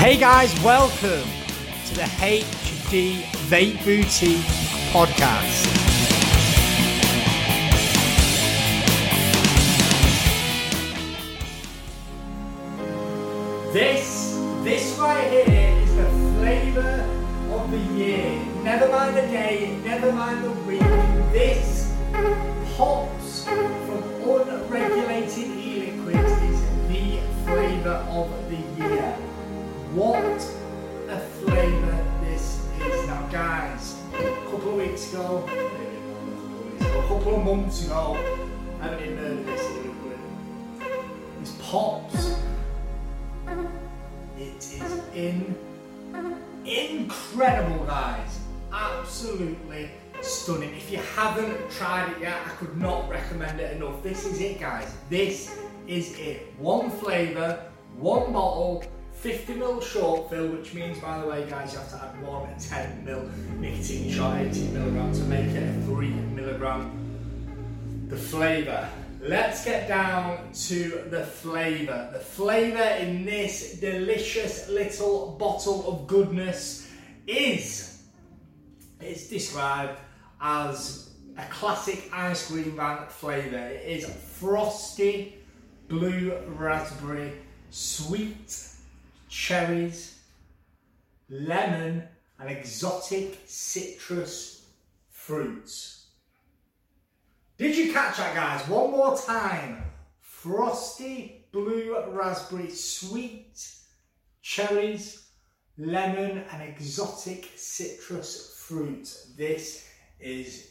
Hey guys, welcome to the HD Vape Boutique podcast. This, this right here is the flavour of the year. Never mind the day, never mind the week. This pops from unregulated not a couple of months ago, I haven't even heard this e-liquid. This pops. It is in incredible, guys. Absolutely stunning. If you haven't tried it yet, I could not recommend it enough. This is it, guys. This is it. One flavour, one bottle, 50 ml short fill, which means, by the way, guys, you have to add one 10 ml nicotine shot, 18 milligram to make it a 3 milligram. The flavour. Let's get down to the flavour. The flavour in this delicious little bottle of goodness is, it's described as a classic ice cream van flavour. It is frosty, blue raspberry, sweet cherries, lemon, and exotic citrus fruits. Did you catch that, guys? One more time. Frosty, blue raspberry, sweet cherries, lemon, and exotic citrus fruit. This is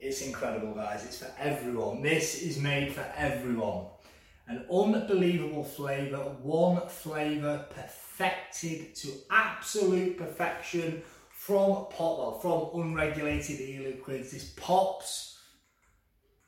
it's incredible, guys. It's for everyone. This is made for everyone. An unbelievable flavour, one flavour perfected to absolute perfection from pot, from unregulated e-liquids. This pops,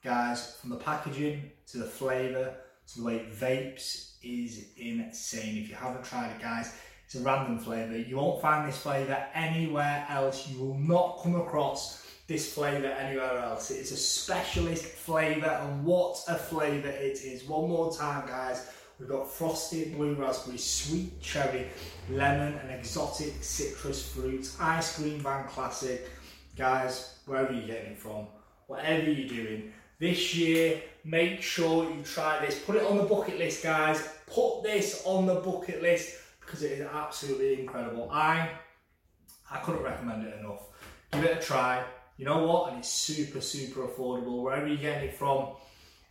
guys, from the packaging to the flavour to the way it vapes is insane. If you haven't tried it, guys, it's a random flavour. You won't find this flavour anywhere else. You will not come across this flavour anywhere else. It is a specialist flavour and what a flavour it is. One more time guys, we've got frosted blue raspberry, sweet cherry, lemon and exotic citrus fruits, ice cream van classic. Guys, wherever you're getting it from, whatever you're doing, this year, make sure you try this. Put it on the bucket list guys, put this on the bucket list because it is absolutely incredible. I, I couldn't recommend it enough. Give it a try you know what? And it's super, super affordable. Wherever you're getting it from,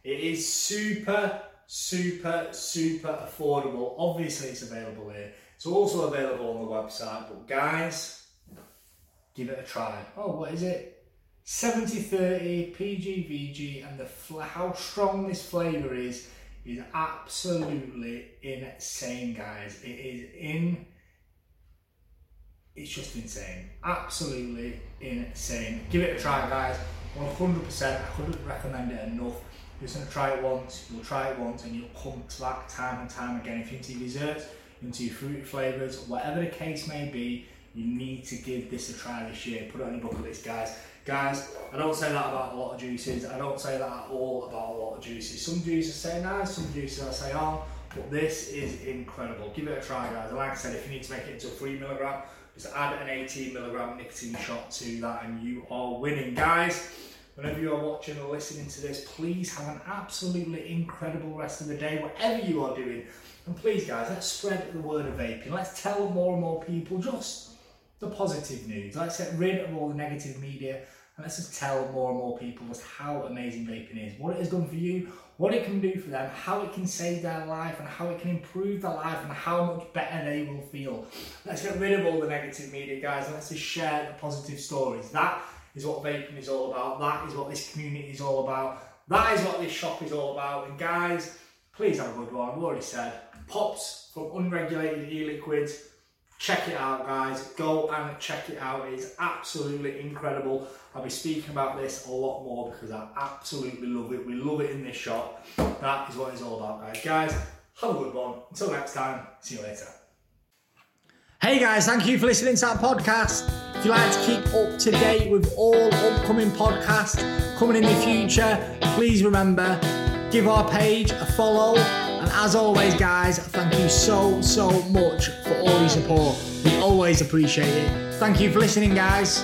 it is super, super, super affordable. Obviously, it's available here. It's also available on the website. But guys, give it a try. Oh, what is it? 70-30 PGVG and the fl- how strong this flavour is is absolutely insane, guys. It is in it's just insane. Absolutely insane. Give it a try, guys. 100%. I couldn't recommend it enough. You're just going to try it once, you'll try it once, and you'll come back time and time again. If you're into desserts, into your fruity flavours, whatever the case may be, you need to give this a try this year. Put it on your bucket list, guys. Guys, I don't say that about a lot of juices. I don't say that at all about a lot of juices. Some juices say nice, some juices I say on, but this is incredible. Give it a try, guys. Like I said, if you need to make it into a three milligram, just add an 18 milligram nicotine shot to that and you are winning. Guys, whenever you are watching or listening to this, please have an absolutely incredible rest of the day, whatever you are doing. And please, guys, let's spread the word of vaping. Let's tell more and more people just the positive news. Let's get rid of all the negative media and let's just tell more and more people just how amazing vaping is, what it has done for you, what it can do for them, how it can save their life, and how it can improve their life, and how much better they will feel. Let's get rid of all the negative media, guys, and let's just share the positive stories. That is what vaping is all about. That is what this community is all about. That is what this shop is all about. And guys, please have a good one. I've already said, pops from unregulated e-liquids. Check it out, guys. Go and check it out. It is absolutely incredible. I'll be speaking about this a lot more because I absolutely love it. We love it in this shop. That is what it's all about, guys. Guys, have a good one. Until next time, see you later. Hey guys, thank you for listening to our podcast. If you'd like to keep up to date with all upcoming podcasts coming in the future, please remember give our page a follow And as always, guys, thank you so, so much for all your support. We always appreciate it. Thank you for listening, guys.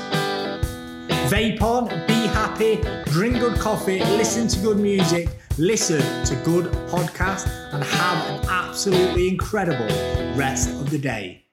Vape on, be happy, drink good coffee, listen to good music, listen to good podcasts, and have an absolutely incredible rest of the day.